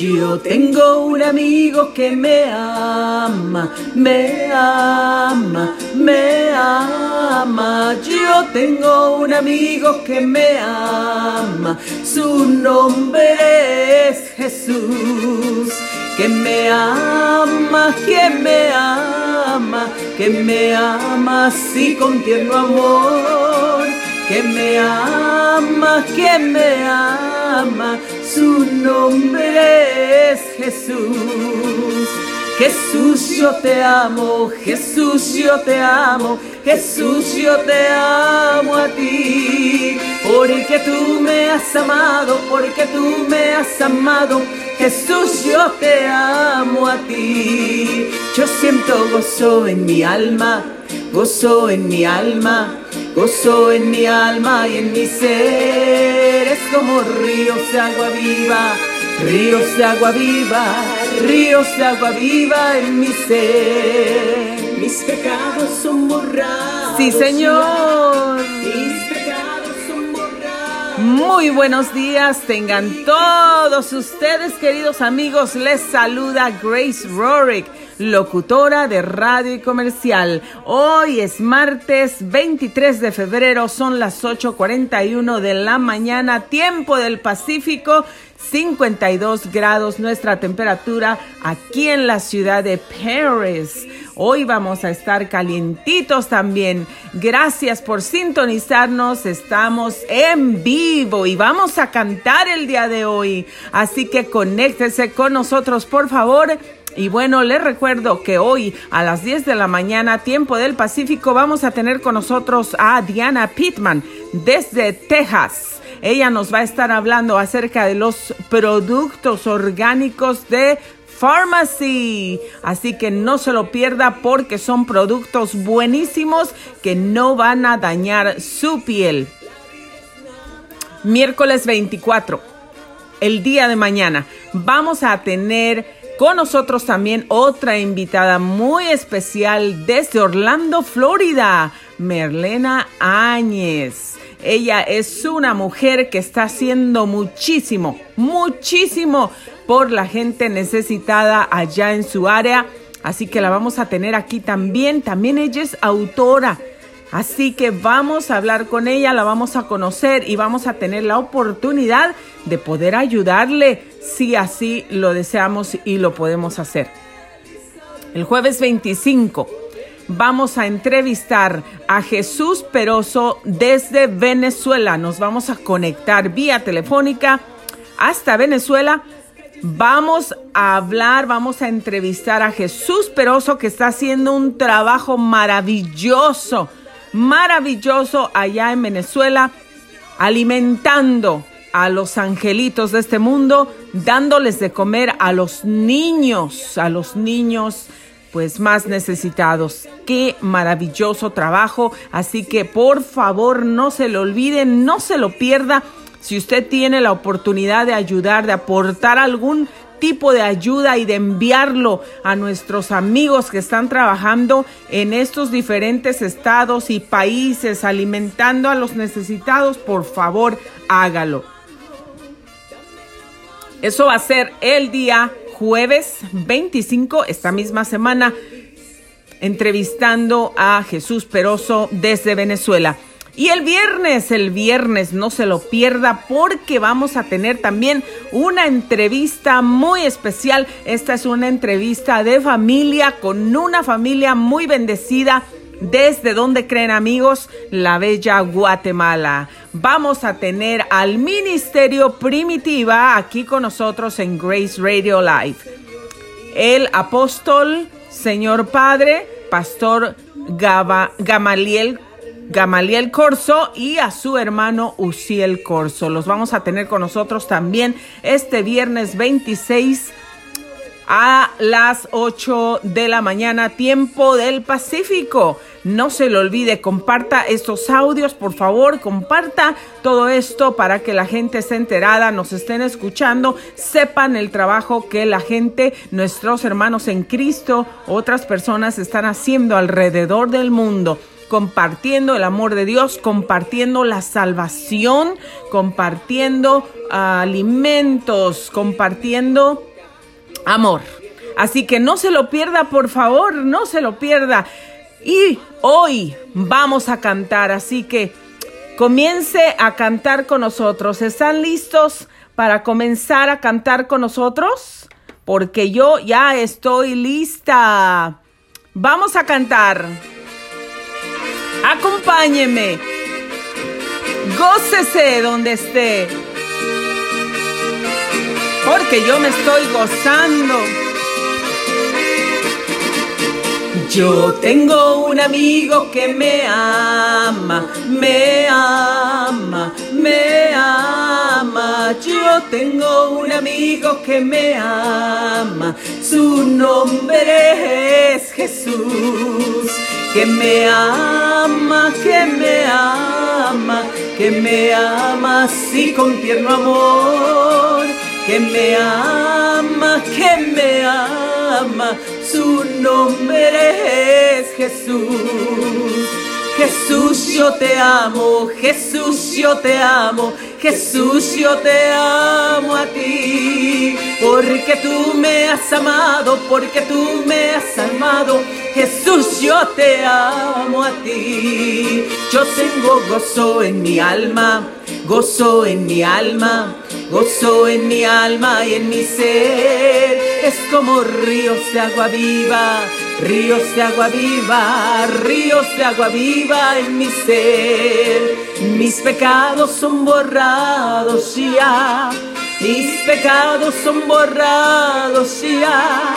Yo tengo un amigo que me ama, me ama, me ama. Yo tengo un amigo que me ama. Su nombre es Jesús. Que me ama, que me ama, que me ama así con tierno amor. Que me ama, que me ama su nombre es Jesús. Jesús, yo te amo, Jesús, yo te amo, Jesús, yo te amo a ti. Porque tú me has amado, porque tú me has amado, Jesús, yo te amo a ti. Yo siento gozo en mi alma, gozo en mi alma Gozo en mi alma y en mi ser, es como ríos de agua viva, ríos de agua viva, ríos de agua viva en mi ser. Mis pecados son borrados. Sí, Señor. Mis pecados son borrados. Muy buenos días, tengan todos ustedes, queridos amigos. Les saluda Grace Rorick locutora de radio y comercial. Hoy es martes 23 de febrero, son las 8.41 de la mañana, tiempo del Pacífico. 52 grados nuestra temperatura aquí en la ciudad de Paris. Hoy vamos a estar calientitos también. Gracias por sintonizarnos. Estamos en vivo y vamos a cantar el día de hoy. Así que conéctese con nosotros, por favor. Y bueno, les recuerdo que hoy a las 10 de la mañana, tiempo del Pacífico, vamos a tener con nosotros a Diana Pittman desde Texas. Ella nos va a estar hablando acerca de los productos orgánicos de Pharmacy. Así que no se lo pierda porque son productos buenísimos que no van a dañar su piel. Miércoles 24, el día de mañana, vamos a tener con nosotros también otra invitada muy especial desde Orlando, Florida, Merlena Áñez. Ella es una mujer que está haciendo muchísimo, muchísimo por la gente necesitada allá en su área. Así que la vamos a tener aquí también. También ella es autora. Así que vamos a hablar con ella, la vamos a conocer y vamos a tener la oportunidad de poder ayudarle si así lo deseamos y lo podemos hacer. El jueves 25 vamos a entrevistar a Jesús Peroso desde Venezuela. Nos vamos a conectar vía telefónica hasta Venezuela. Vamos a hablar, vamos a entrevistar a Jesús Peroso que está haciendo un trabajo maravilloso, maravilloso allá en Venezuela, alimentando a los angelitos de este mundo, dándoles de comer a los niños, a los niños pues más necesitados. Qué maravilloso trabajo, así que por favor no se lo olviden, no se lo pierda. Si usted tiene la oportunidad de ayudar, de aportar algún tipo de ayuda y de enviarlo a nuestros amigos que están trabajando en estos diferentes estados y países alimentando a los necesitados, por favor hágalo. Eso va a ser el día jueves 25, esta misma semana, entrevistando a Jesús Peroso desde Venezuela. Y el viernes, el viernes, no se lo pierda porque vamos a tener también una entrevista muy especial. Esta es una entrevista de familia con una familia muy bendecida desde donde creen amigos, la bella Guatemala. Vamos a tener al Ministerio Primitiva aquí con nosotros en Grace Radio Live. El apóstol, Señor Padre, Pastor Gamaliel Gamaliel Corso y a su hermano Uciel Corso. Los vamos a tener con nosotros también este viernes 26 a las 8 de la mañana, tiempo del Pacífico. No se le olvide, comparta estos audios, por favor, comparta todo esto para que la gente esté enterada, nos estén escuchando, sepan el trabajo que la gente, nuestros hermanos en Cristo, otras personas están haciendo alrededor del mundo. compartiendo el amor de Dios, compartiendo la salvación, compartiendo alimentos, compartiendo amor. Así que no se lo pierda, por favor, no se lo pierda. Y hoy vamos a cantar, así que comience a cantar con nosotros. ¿Están listos para comenzar a cantar con nosotros? Porque yo ya estoy lista. Vamos a cantar. Acompáñeme. Gócese donde esté. Porque yo me estoy gozando. Yo tengo un amigo que me ama, me ama, me ama. Yo tengo un amigo que me ama. Su nombre es Jesús. Que me ama, que me ama, que me ama así con tierno amor. Que me ama, que me ama. Su nombre es Jesús. Jesús, yo te amo, Jesús, yo te amo, Jesús, yo te amo a ti, porque tú me has amado, porque tú me has amado, Jesús, yo te amo a ti. Yo tengo gozo en mi alma, gozo en mi alma, gozo en mi alma y en mi ser. Es como ríos de agua viva, ríos de agua viva, ríos de agua viva en mi ser. Mis pecados son borrados mis pecados son borrados ya.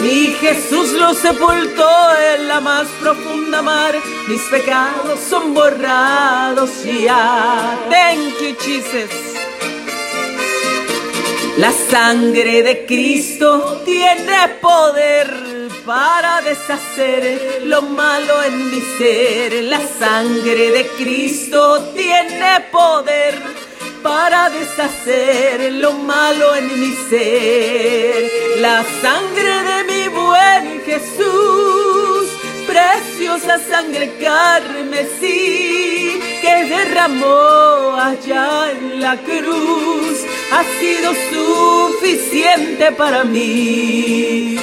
Mi Jesús lo sepultó en la más profunda mar. Mis pecados son borrados ya. Thank you, Jesus. La sangre de Cristo tiene poder para deshacer lo malo en mi ser. La sangre de Cristo tiene poder para deshacer lo malo en mi ser. La sangre de mi buen Jesús, preciosa sangre carmesí que derramó allá en la cruz, ha sido suficiente para mí.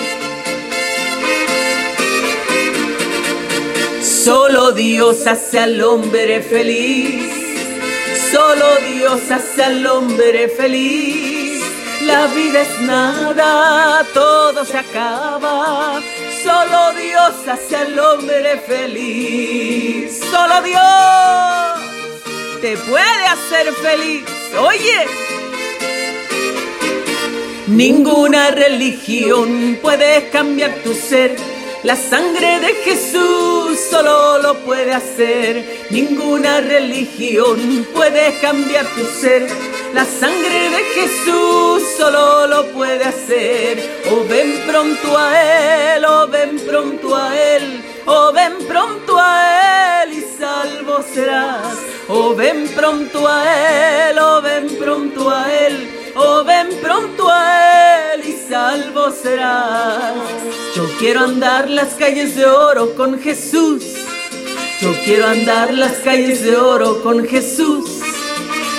Solo Dios hace al hombre feliz. Solo Dios hace al hombre feliz. La vida es nada, todo se acaba. Solo Dios hace al hombre feliz. Solo Dios te puede hacer feliz. Oye, ninguna religión puede cambiar tu ser. La sangre de Jesús solo lo puede hacer. Ninguna religión puede cambiar tu ser. La sangre de Jesús solo lo puede hacer. O ven pronto a Él, o ven pronto a Él, o ven pronto a Él y salvo serás. O ven pronto a Él, o ven pronto a Él. Oh, ven pronto a Él y salvo serás. Yo quiero andar las calles de oro con Jesús. Yo quiero andar las calles de oro con Jesús.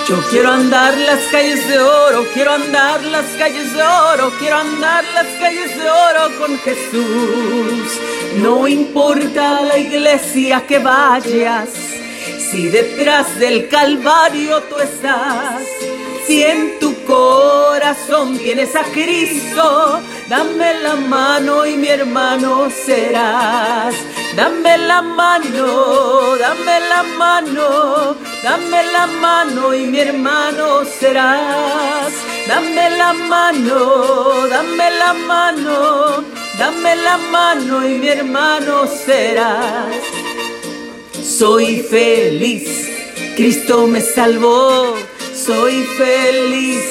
Yo quiero andar las calles de oro, quiero andar las calles de oro, quiero andar las calles de oro con Jesús. No importa la iglesia que vayas, si detrás del Calvario tú estás. Si en tu corazón tienes a Cristo, dame la mano y mi hermano serás. Dame la mano, dame la mano, dame la mano y mi hermano serás. Dame la mano, dame la mano, dame la mano y mi hermano serás. Soy feliz, Cristo me salvó. Soy feliz,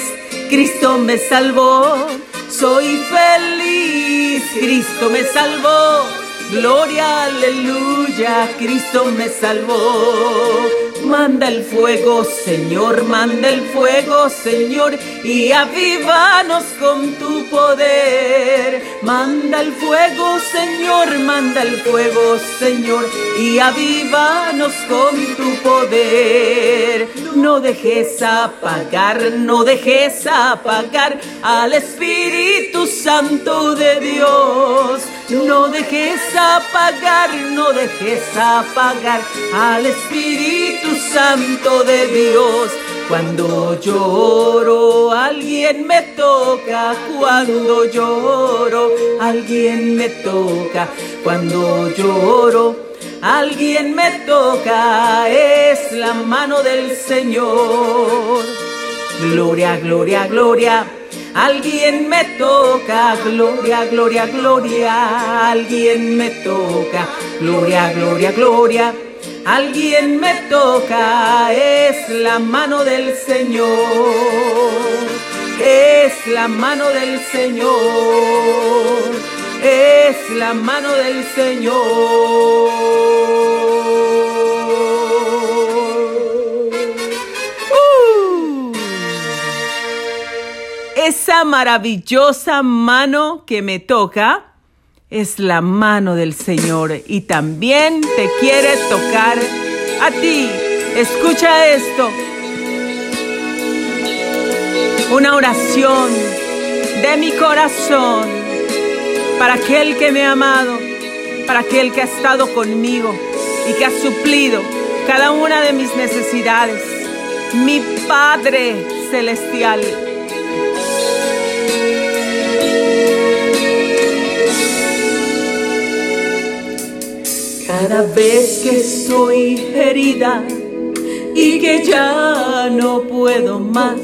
Cristo me salvó. Soy feliz, Cristo me salvó. Gloria, aleluya, Cristo me salvó. Manda el fuego, Señor, manda el fuego, Señor, y avívanos con tu poder. Manda el fuego, Señor, manda el fuego, Señor, y avívanos con tu poder. No dejes apagar, no dejes apagar al Espíritu Santo de Dios. No dejes apagar, no dejes apagar al Espíritu Santo de Dios. Cuando lloro, alguien me toca. Cuando lloro, alguien me toca. Cuando lloro, alguien me toca. Es la mano del Señor. Gloria, gloria, gloria. Alguien me toca, gloria, gloria, gloria. Alguien me toca, gloria, gloria, gloria. Alguien me toca, es la mano del Señor, es la mano del Señor, es la mano del Señor. Uh. esa maravillosa mano que me toca es la mano del Señor y también te quiere tocar a ti. Escucha esto. Una oración de mi corazón para aquel que me ha amado, para aquel que ha estado conmigo y que ha suplido cada una de mis necesidades. Mi Padre Celestial. Cada vez que estoy herida y que ya no puedo más,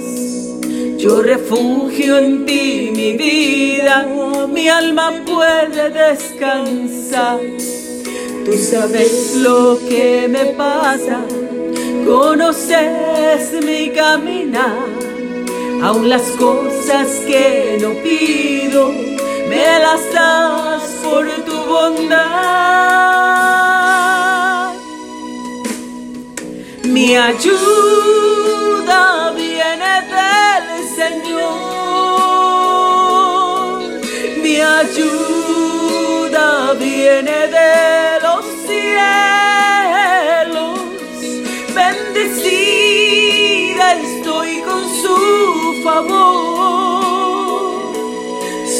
yo refugio en ti mi vida, mi alma puede descansar. Tú sabes lo que me pasa, conoces mi caminar, aun las cosas que no pido, me las das por tu bondad. Mi ayuda viene del Señor. Mi ayuda viene de los cielos. Bendecida estoy con su favor.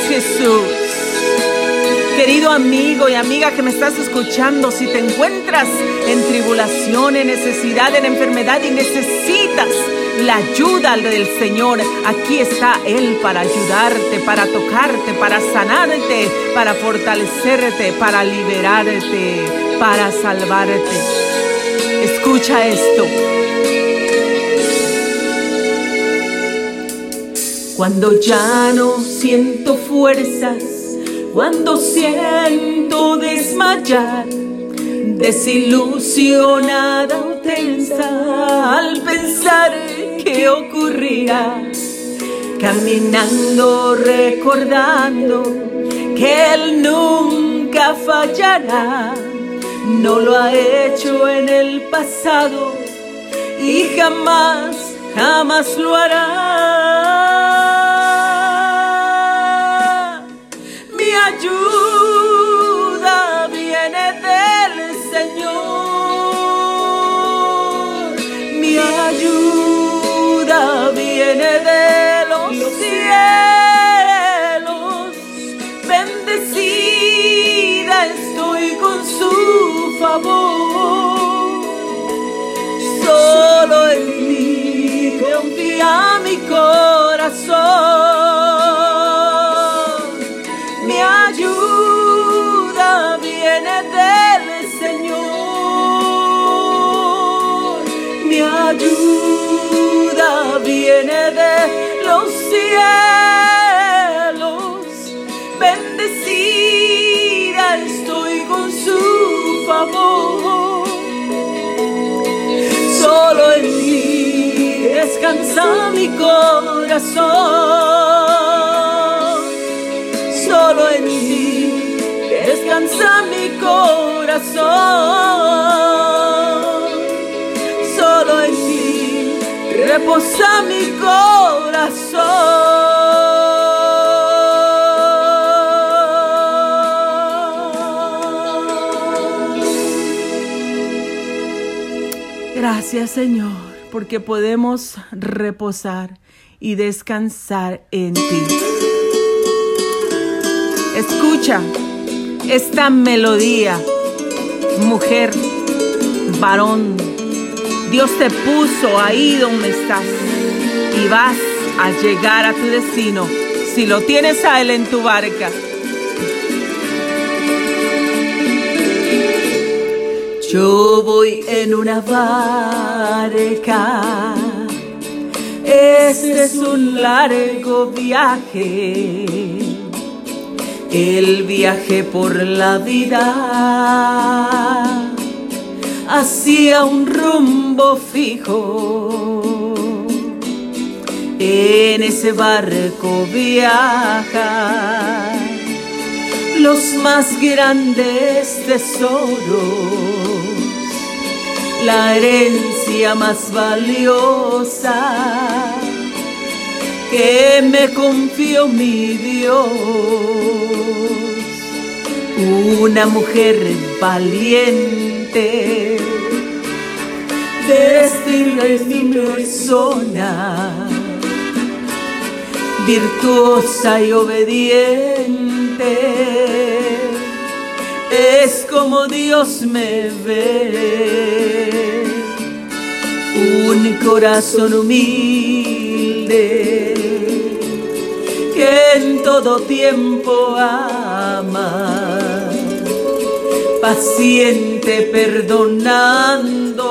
Jesús. Querido amigo y amiga que me estás escuchando, si te encuentras en tribulación, en necesidad, en enfermedad y necesitas la ayuda del Señor. Aquí está Él para ayudarte, para tocarte, para sanarte, para fortalecerte, para liberarte, para salvarte. Escucha esto. Cuando ya no siento fuerzas, cuando siento desmayar, desilusionada o tensa al pensar que ocurrirá. Caminando, recordando que Él nunca fallará. No lo ha hecho en el pasado y jamás, jamás lo hará. Ayuda viene del Señor. Mi ayuda viene de los cielos. Bendecida estoy con su favor. Solo en ti confía mi corazón. Mi corazón. Solo en ti descansa mi corazón. Solo en ti reposa mi corazón. Gracias Señor, porque podemos reposar y descansar en ti. Escucha esta melodía, mujer, varón. Dios te puso ahí donde estás y vas a llegar a tu destino si lo tienes a Él en tu barca. Yo voy en una barca. Este es un largo viaje. El viaje por la vida hacia un rumbo fijo. En ese barco viaja los más grandes tesoros la herencia más valiosa que me confió mi Dios. Una mujer valiente, de estilo mi persona, virtuosa y obediente es como Dios me ve. Un corazón humilde que en todo tiempo ama, paciente perdonando,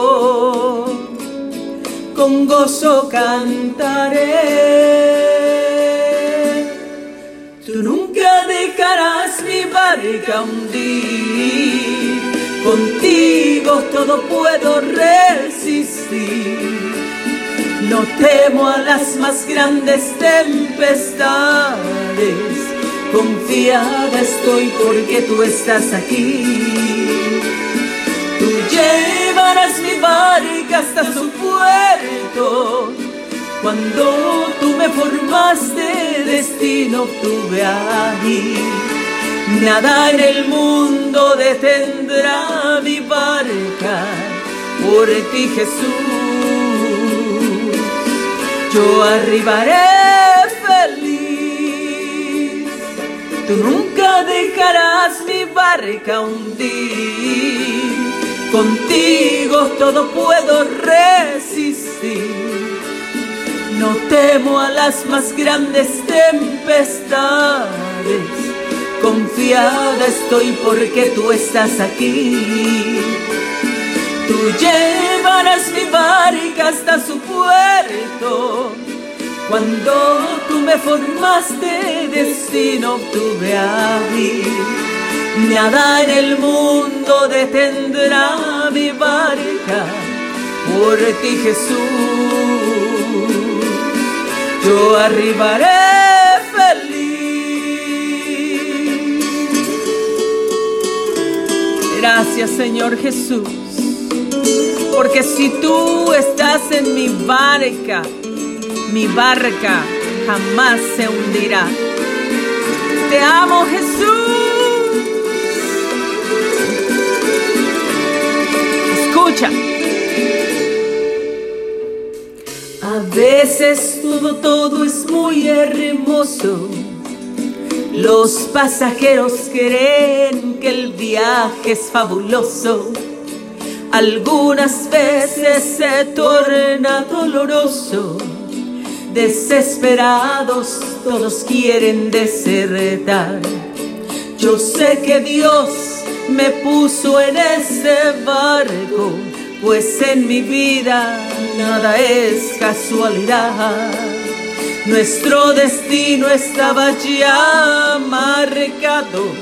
con gozo cantaré. Tú nunca dejarás mi barca hundir, contigo todo puedo resistir. No temo a las más grandes tempestades, confiada estoy porque tú estás aquí. Tú llevarás mi barca hasta su puerto cuando tú me formaste, destino tuve ahí. Nada en el mundo detendrá mi barca por ti, Jesús. Yo arribaré feliz. Tú nunca dejarás mi barca hundir. Contigo todo puedo resistir no temo a las más grandes tempestades, confiada estoy porque tú estás aquí. Tú llevarás mi barca hasta su puerto. Cuando tú me formaste, destino tuve a mí. Nada en el mundo detendrá mi barca por ti, Jesús yo arribaré feliz. Gracias Señor Jesús, porque si tú estás en mi barca, mi barca jamás se hundirá. Te amo Jesús. Escucha. A veces todo, todo es muy hermoso. Los pasajeros creen que el viaje es fabuloso. Algunas veces se torna doloroso. Desesperados todos quieren desertar. Yo sé que Dios me puso en ese barco pues en mi vida nada es casualidad. Nuestro destino estaba ya marcado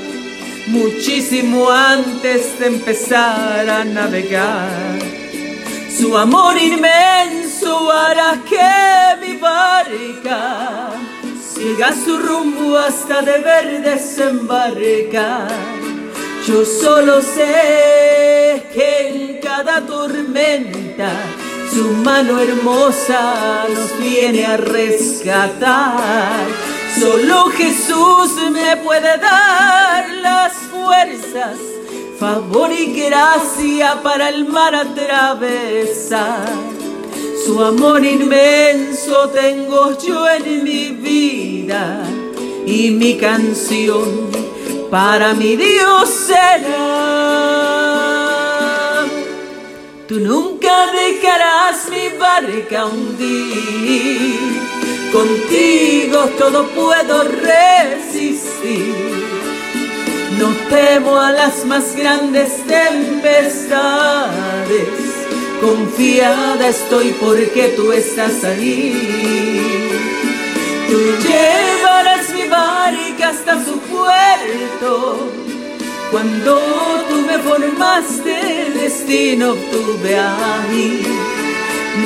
muchísimo antes de empezar a navegar. Su amor inmenso hará que mi barca siga su rumbo hasta de ver desembarcar. Yo solo sé que en cada tormenta su mano hermosa nos viene a rescatar. Solo Jesús me puede dar las fuerzas, favor y gracia para el mar atravesar. Su amor inmenso tengo yo en mi vida y mi canción para mi Dios será. Tú nunca dejarás mi barca hundir, contigo todo puedo resistir. No temo a las más grandes tempestades, confiada estoy porque tú estás ahí. Tú llevarás mi barca hasta su cuando tú me formaste, destino tuve a mí.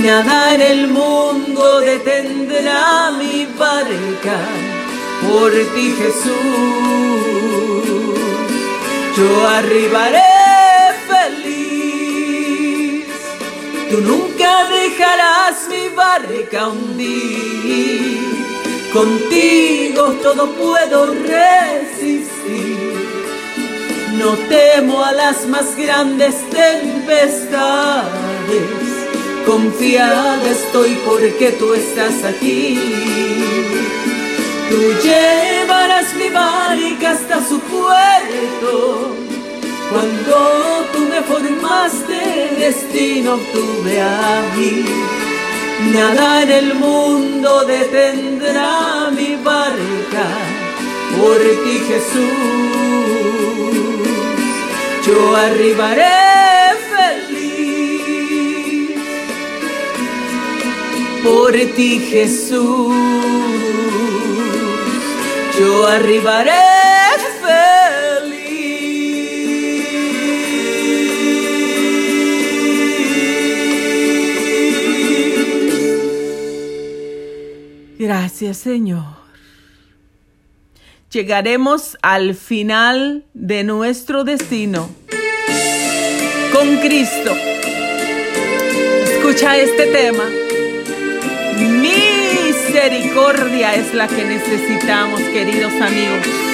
Nada en el mundo detendrá mi barca por ti, Jesús. Yo arribaré feliz. Tú nunca dejarás mi barca hundir. Contigo todo puedo resistir no temo a las más grandes tempestades, confiada estoy porque tú estás aquí. Tú llevarás mi barca hasta su puerto. Cuando tú me formaste, destino obtuve a mí. Nada en el mundo detendrá mi barca. Por ti Jesús yo arribaré feliz. Por ti Jesús, yo arribaré Gracias Señor llegaremos al final de nuestro destino con Cristo. Escucha este tema. Misericordia es la que necesitamos, queridos amigos.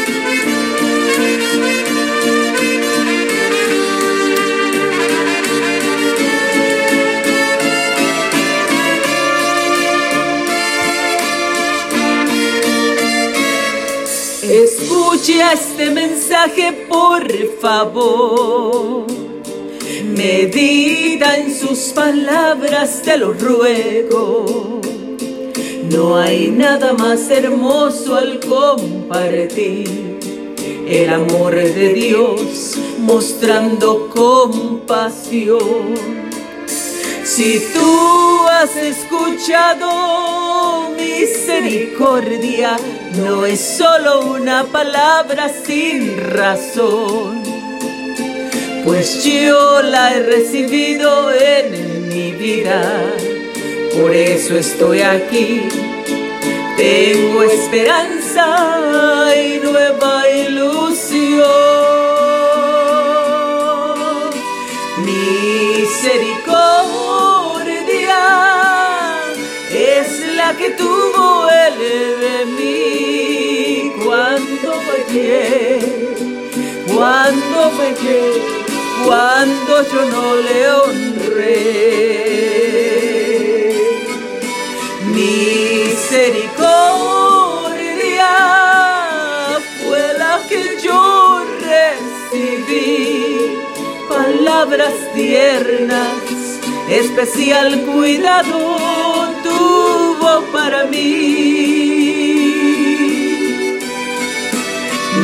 Escucha este mensaje, por favor. Medita en sus palabras, te lo ruego. No hay nada más hermoso al compartir el amor de Dios mostrando compasión. Si tú has escuchado misericordia, no es solo una palabra sin razón, pues yo la he recibido en mi vida, por eso estoy aquí. Tengo esperanza y nueva ilusión. Cuando fallé, cuando yo no le honré. Misericordia fue la que yo recibí, palabras tiernas, especial cuidado para mí.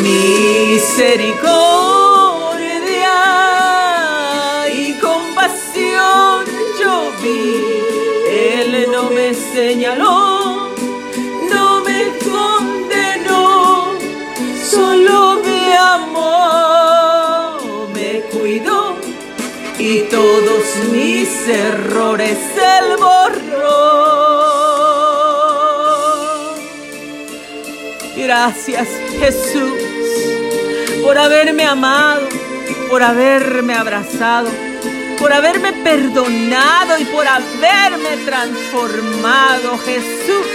Misericordia y compasión yo vi, Él no me señaló, no me condenó, solo me amó, me cuidó y todos mis errores Él borró. Gracias Jesús por haberme amado, por haberme abrazado, por haberme perdonado y por haberme transformado. Jesús,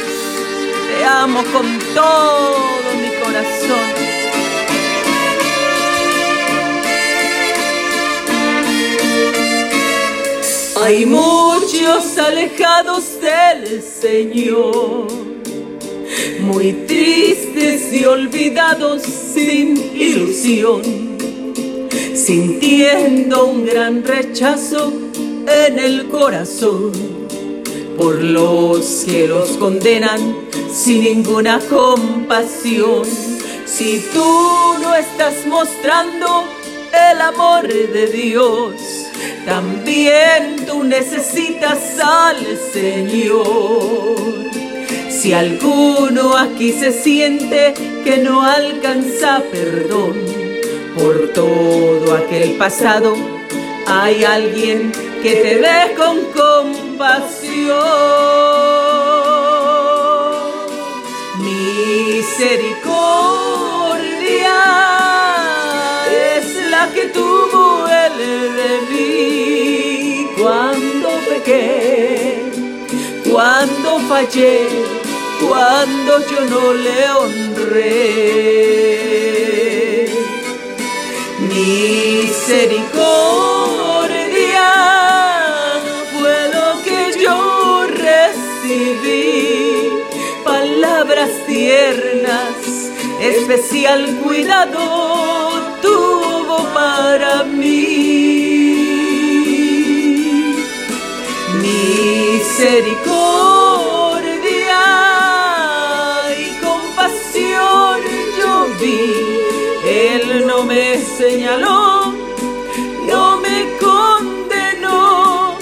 te amo con todo mi corazón. Hay muchos alejados del Señor, muy tristes y olvidados sin ilusión, sintiendo un gran rechazo en el corazón por los que los condenan sin ninguna compasión. Si tú no estás mostrando el amor de Dios, también tú necesitas al Señor. Si alguno aquí se siente que no alcanza perdón por todo aquel pasado, hay alguien que te ve con compasión. Misericordia es la que tuvo el de mí cuando pequé, cuando fallé, cuando yo no le honré. Misericordia fue lo que yo recibí, palabras tiernas, especial cuidado tuvo para mí. Misericordia me señaló, no me condenó,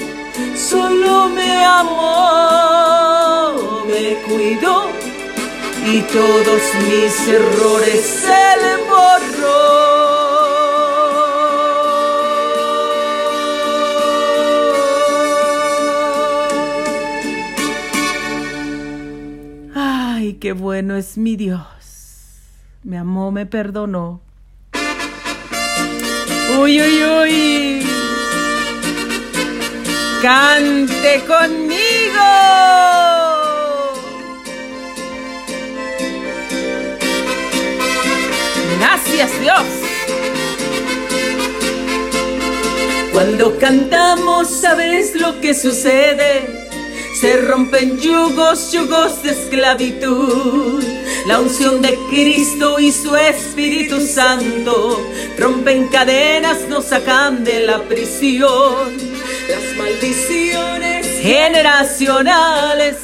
solo me amó, me cuidó y todos mis errores se le borró. Ay, qué bueno es mi Dios. Me amó, me perdonó. Uy, uy, uy. Cante conmigo. Gracias Dios. Cuando cantamos, ¿sabes lo que sucede? Se rompen yugos, yugos de esclavitud. La unción de Cristo y su Espíritu Santo rompen cadenas, nos sacan de la prisión. Las maldiciones generacionales,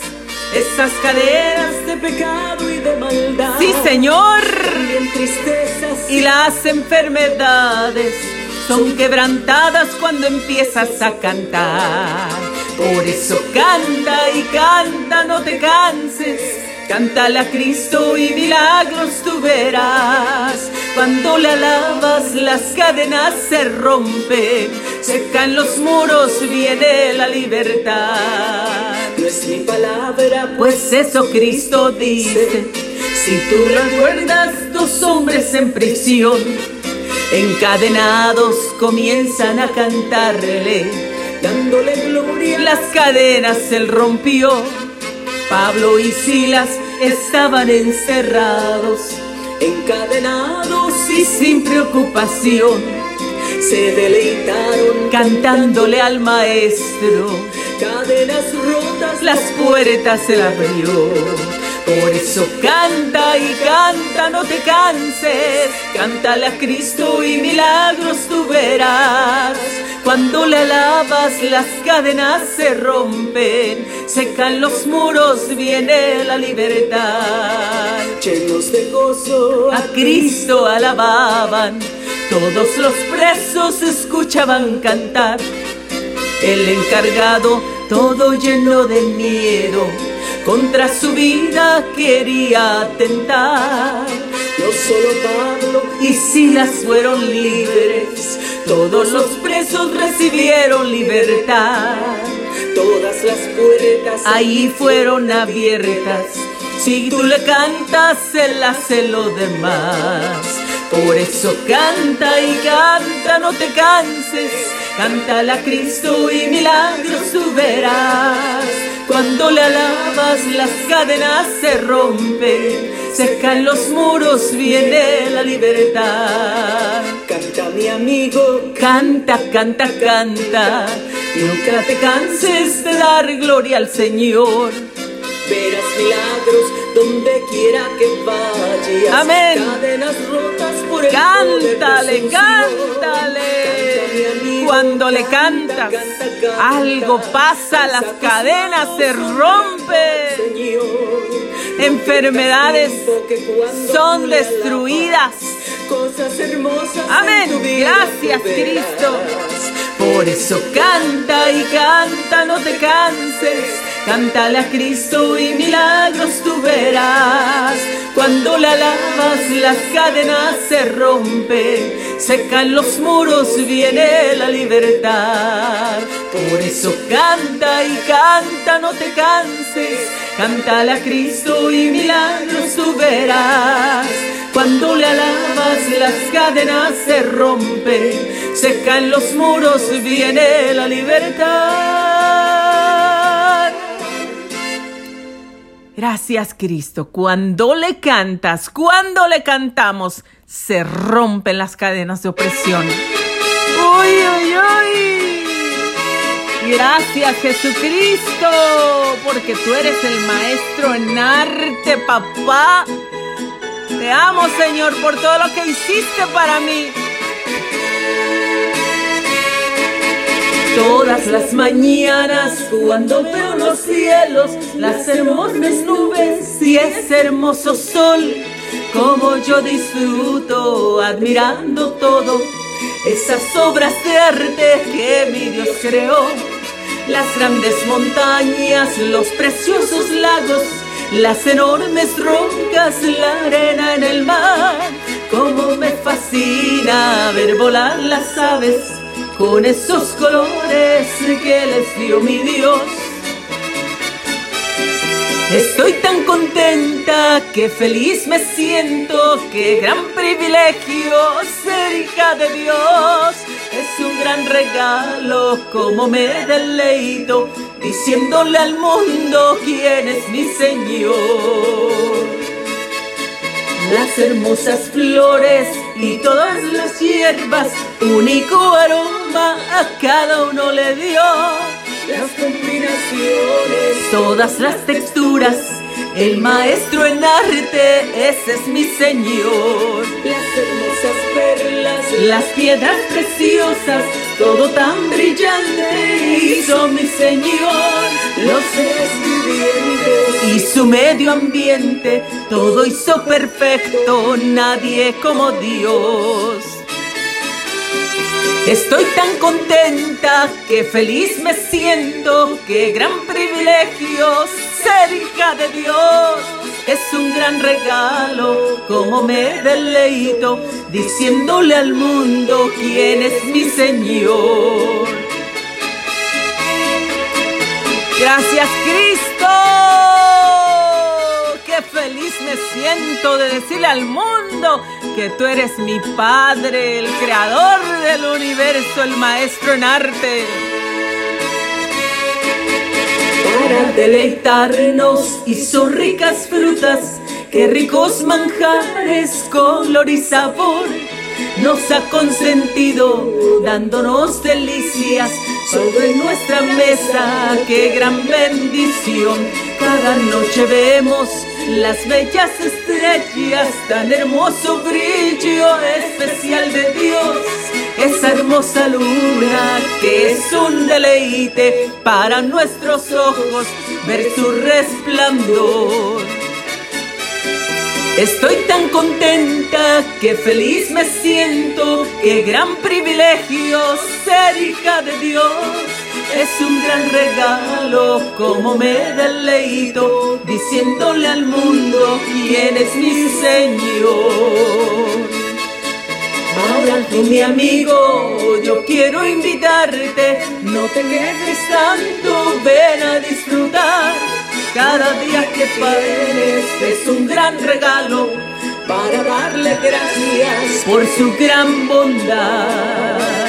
esas cadenas de pecado y de maldad. Sí, Señor. Tristezas y las enfermedades son quebrantadas cuando empiezas a cantar. Por eso canta y canta, no te canses. Cántale a Cristo y milagros tú verás. Cuando le alabas, las cadenas se rompen, se caen los muros, viene la libertad. No es mi palabra, pues eso Cristo dice. Si tú recuerdas, dos hombres en prisión, encadenados, comienzan a cantarle, dándole gloria. Las cadenas él rompió. Pablo y Silas estaban encerrados, encadenados y sin preocupación. Se deleitaron cantándole al maestro. Cadenas rotas, las puertas se abrió. Por eso canta y canta, no te canses. Cántale a Cristo y milagros tú verás. Cuando le alabas, las cadenas se rompen, secan los muros, viene la libertad. Llenos de gozo, a Cristo alababan. Todos los presos escuchaban cantar. El encargado, todo lleno de miedo contra su vida quería atentar. No solo Pablo y Silas fueron libres, todos los presos recibieron libertad. Todas las puertas ahí fueron abiertas. Si tú le cantas, él hace lo demás. Por eso canta y canta, no te canses. Cántale a Cristo y milagros tú verás. Cuando le alabas, las cadenas se rompen. Se caen los muros, viene la libertad. Canta mi amigo, canta, canta, canta. Nunca te canses de dar gloria al Señor. Verás milagros donde quiera que vayas. Amén. Cadenas rotas por el Cántale, poder de cántale. Cuando le canta, cantas, canta, canta. algo pasa, las cadenas se rompen. Enfermedades son destruidas. Amén. Gracias. Cristo. Por eso canta y canta, no te canses. Cántale a Cristo y milagros tú verás. Cuando le alabas, las cadenas se rompen. Se caen los muros, viene la libertad. Por eso canta y canta, no te canses. Cántale a Cristo y milagros tú verás. Cuando le alabas, las cadenas se rompen. Se caen los muros, viene la libertad. Gracias, Cristo. Cuando le cantas, cuando le cantamos, se rompen las cadenas de opresión. ¡Uy, uy, uy! Gracias, Jesucristo, porque tú eres el maestro en arte, papá. Te amo, Señor, por todo lo que hiciste para mí. Todas las mañanas cuando veo los cielos, las hermosas nubes y ese hermoso sol, como yo disfruto admirando todo, esas obras de arte que mi Dios creó, las grandes montañas, los preciosos lagos, las enormes rocas, la arena en el mar, como me fascina ver volar las aves con esos colores que les dio mi Dios. Estoy tan contenta que feliz me siento, qué gran privilegio ser hija de Dios. Es un gran regalo como me deleito diciéndole al mundo quién es mi Señor. Las hermosas flores y todas las hierbas, único aroma a cada uno le dio. Las combinaciones, todas las texturas, el maestro en arte, ese es mi Señor. Las hermosas perlas, las piedras preciosas, todo tan brillante hizo mi Señor. Los seres vivientes y su medio ambiente, todo hizo perfecto, nadie como Dios. Estoy tan contenta que feliz me siento, qué gran privilegio ser hija de Dios. Es un gran regalo, como me deleito, diciéndole al mundo quién es mi Señor. Gracias, Cristo. Feliz me siento de decirle al mundo que tú eres mi Padre, el creador del universo, el maestro en arte. Para deleitarnos hizo ricas frutas, qué ricos manjares, color y sabor. Nos ha consentido dándonos delicias sobre nuestra mesa, qué gran bendición. Cada noche vemos las bellas estrellas, tan hermoso brillo especial de Dios. Esa hermosa luna que es un deleite para nuestros ojos ver su resplandor. Estoy tan contenta que feliz me siento, qué gran privilegio ser hija de Dios. Es un gran regalo, como me deleito, diciéndole al mundo quién es mi Señor. Ahora mi amigo, yo quiero invitarte, no te quedes tanto, ven a disfrutar. Cada día que pases es un gran regalo para darle gracias por su gran bondad.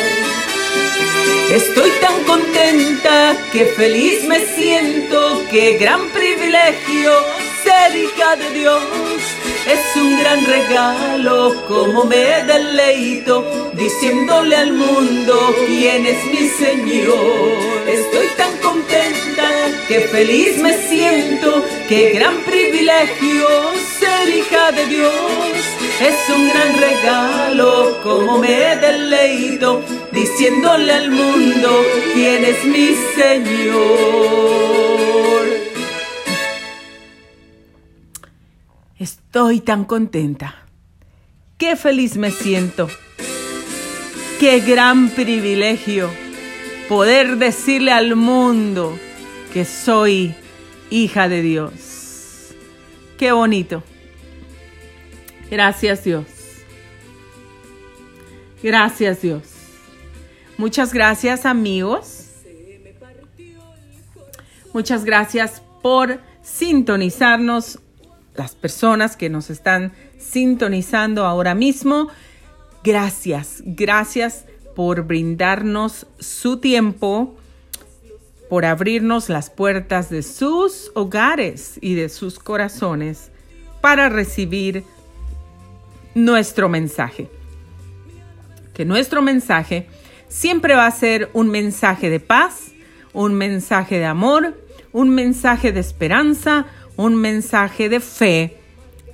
Estoy tan contenta que feliz me siento, qué gran privilegio ser hija de Dios. Es un gran regalo, como me deleito, diciéndole al mundo quién es mi Señor. Estoy tan contenta que feliz me siento, qué gran privilegio ser hija de Dios. Es un gran regalo, como me deleito, diciéndole al mundo quién es mi Señor. Estoy tan contenta. Qué feliz me siento. Qué gran privilegio poder decirle al mundo que soy hija de Dios. Qué bonito. Gracias Dios. Gracias Dios. Muchas gracias amigos. Muchas gracias por sintonizarnos, las personas que nos están sintonizando ahora mismo. Gracias, gracias por brindarnos su tiempo, por abrirnos las puertas de sus hogares y de sus corazones para recibir nuestro mensaje. Que nuestro mensaje siempre va a ser un mensaje de paz, un mensaje de amor, un mensaje de esperanza, un mensaje de fe,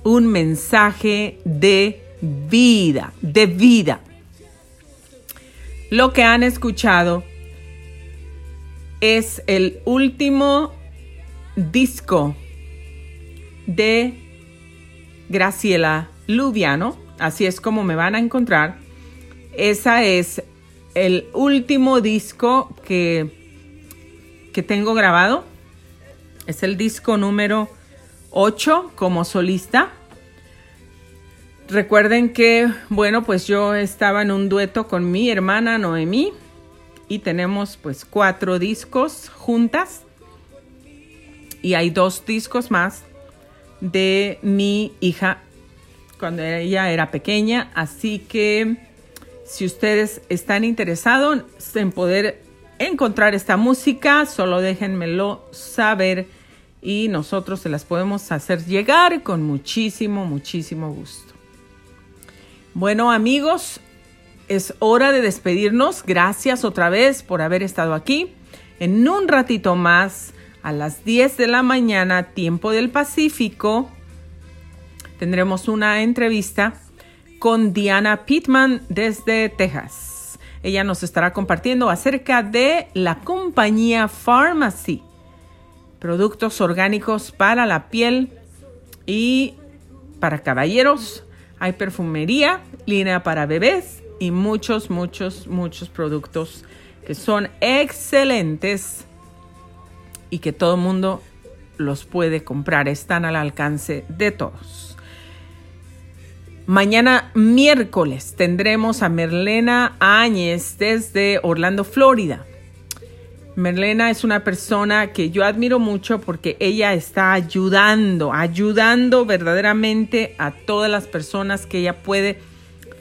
un mensaje de vida, de vida. Lo que han escuchado es el último disco de Graciela Lubiano, así es como me van a encontrar. Esa es el último disco que, que tengo grabado. Es el disco número 8 como solista. Recuerden que, bueno, pues yo estaba en un dueto con mi hermana Noemí y tenemos pues cuatro discos juntas y hay dos discos más de mi hija cuando ella era pequeña, así que si ustedes están interesados en poder encontrar esta música, solo déjenmelo saber y nosotros se las podemos hacer llegar con muchísimo, muchísimo gusto. Bueno amigos, es hora de despedirnos. Gracias otra vez por haber estado aquí. En un ratito más, a las 10 de la mañana, tiempo del Pacífico, tendremos una entrevista con Diana Pittman desde Texas. Ella nos estará compartiendo acerca de la compañía Pharmacy, productos orgánicos para la piel y para caballeros. Hay perfumería, línea para bebés y muchos, muchos, muchos productos que son excelentes y que todo el mundo los puede comprar. Están al alcance de todos. Mañana miércoles tendremos a Merlena Áñez desde Orlando, Florida. Merlena es una persona que yo admiro mucho porque ella está ayudando, ayudando verdaderamente a todas las personas que ella puede,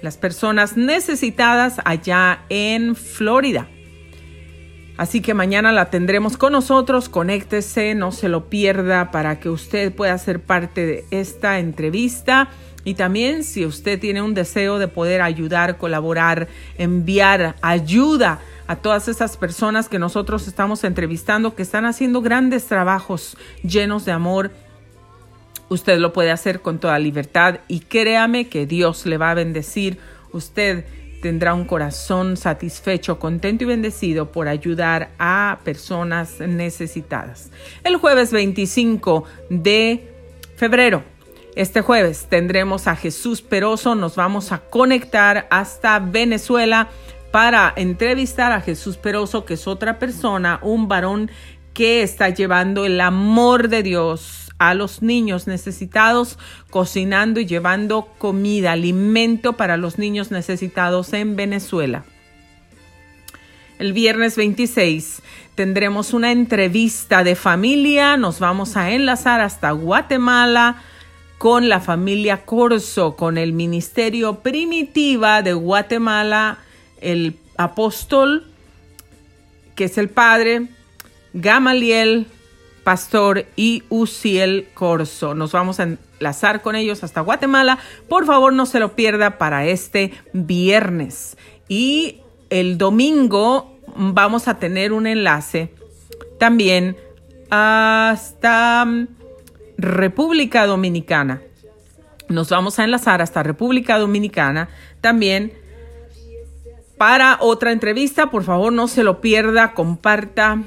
las personas necesitadas allá en Florida. Así que mañana la tendremos con nosotros, conéctese, no se lo pierda para que usted pueda ser parte de esta entrevista y también si usted tiene un deseo de poder ayudar, colaborar, enviar ayuda a todas esas personas que nosotros estamos entrevistando, que están haciendo grandes trabajos llenos de amor, usted lo puede hacer con toda libertad y créame que Dios le va a bendecir. Usted tendrá un corazón satisfecho, contento y bendecido por ayudar a personas necesitadas. El jueves 25 de febrero este jueves tendremos a Jesús Peroso, nos vamos a conectar hasta Venezuela para entrevistar a Jesús Peroso, que es otra persona, un varón que está llevando el amor de Dios a los niños necesitados, cocinando y llevando comida, alimento para los niños necesitados en Venezuela. El viernes 26 tendremos una entrevista de familia, nos vamos a enlazar hasta Guatemala con la familia Corso, con el Ministerio Primitiva de Guatemala, el apóstol, que es el padre, Gamaliel, pastor y Uciel Corso. Nos vamos a enlazar con ellos hasta Guatemala. Por favor, no se lo pierda para este viernes. Y el domingo vamos a tener un enlace también hasta República Dominicana. Nos vamos a enlazar hasta República Dominicana también para otra entrevista. Por favor, no se lo pierda, comparta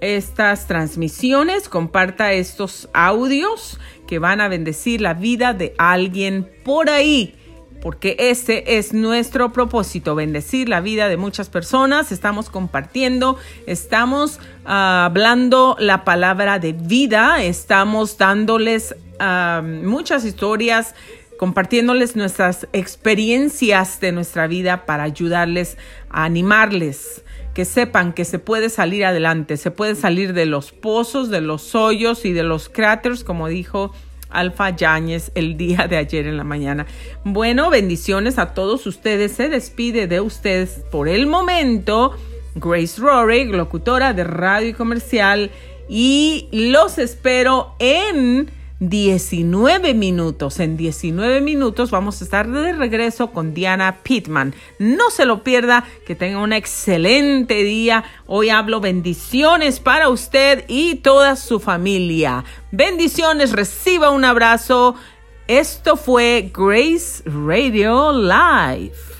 estas transmisiones, comparta estos audios que van a bendecir la vida de alguien por ahí porque ese es nuestro propósito, bendecir la vida de muchas personas. Estamos compartiendo, estamos ah, hablando la palabra de vida, estamos dándoles ah, muchas historias compartiéndoles nuestras experiencias de nuestra vida para ayudarles a animarles, que sepan que se puede salir adelante, se puede salir de los pozos, de los hoyos y de los cráteres, como dijo Alfa Yáñez el día de ayer en la mañana. Bueno, bendiciones a todos ustedes. Se despide de ustedes por el momento Grace Rory, locutora de radio y comercial. Y los espero en 19 minutos. En 19 minutos vamos a estar de regreso con Diana Pittman. No se lo pierda, que tenga un excelente día. Hoy hablo bendiciones para usted y toda su familia. Bendiciones, reciba un abrazo. Esto fue Grace Radio Live.